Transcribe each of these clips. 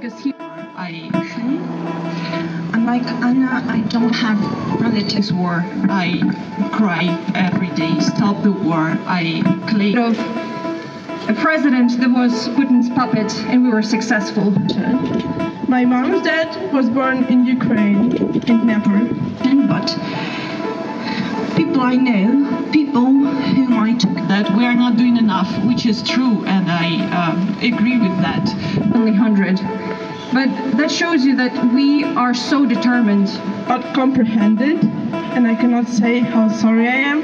because he. I Unlike Anna, I don't have relatives war. I cry every day. Stop the war. I claim of a president that was Putin's puppet, and we were successful. My mom's dad was born in Ukraine, in Dnipro. But people I know, people whom I took that we are not doing enough, which is true, and I um, agree with that. Only 100. But that shows you that we are so determined. but comprehended, and I cannot say how sorry I am.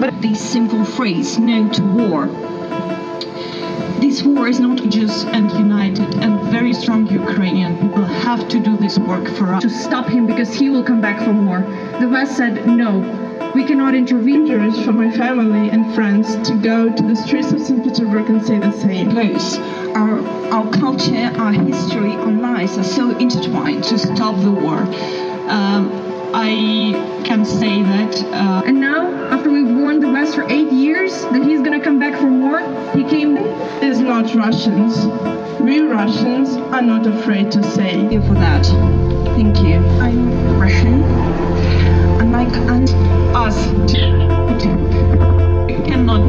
But this simple phrase, no to war. This war is not Just and united and very strong Ukrainian people have to do this work for us. to stop him because he will come back for more. The West said, no, we cannot intervene. Dangerous for my family and friends to go to the streets of St. Petersburg and say the same. close. Our, our culture, our history, our lives are so intertwined. to stop the war. Um, I can say that uh, And now, after we've warned the West for eight years that he's gonna come back for more, he came. Is not Russians. We Russians are not afraid to say. Thank you for that. Thank you. I'm Russian. Unlike Anna, us we cannot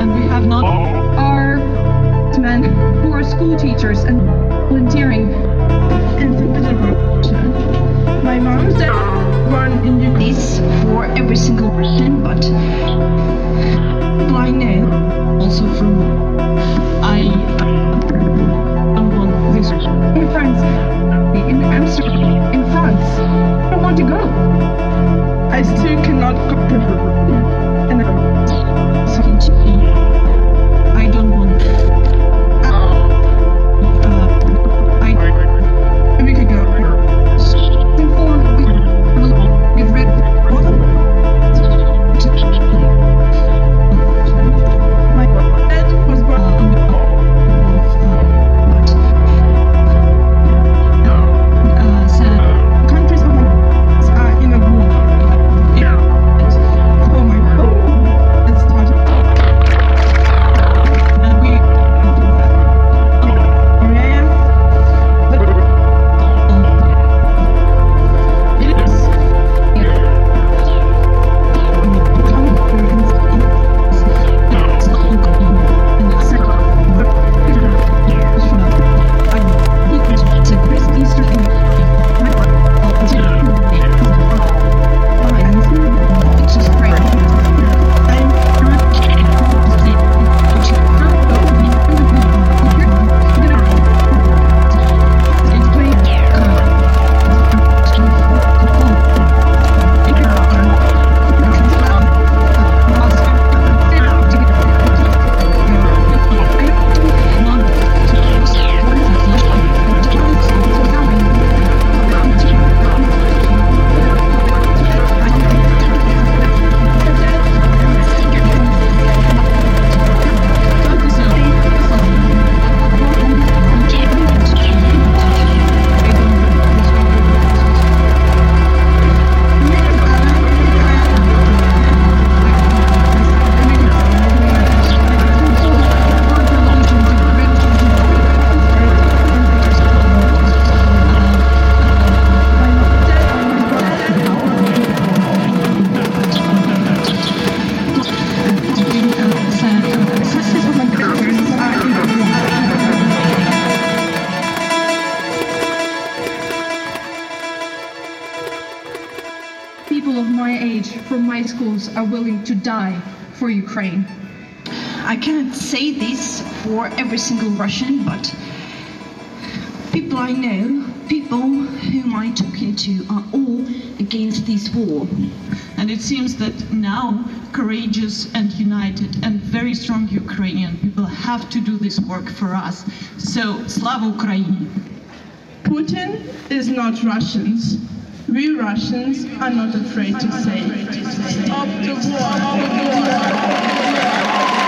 and we have not oh. Our men who are school teachers and in France. I want to go. I still cannot comprehend. And I- from my schools are willing to die for Ukraine. I cannot say this for every single Russian, but people I know, people whom I'm talking to, are all against this war. And it seems that now courageous and united and very strong Ukrainian people have to do this work for us. So, Slava Ukraini! Putin is not Russians. We Russians are not afraid to say, stop the war. Stop the war.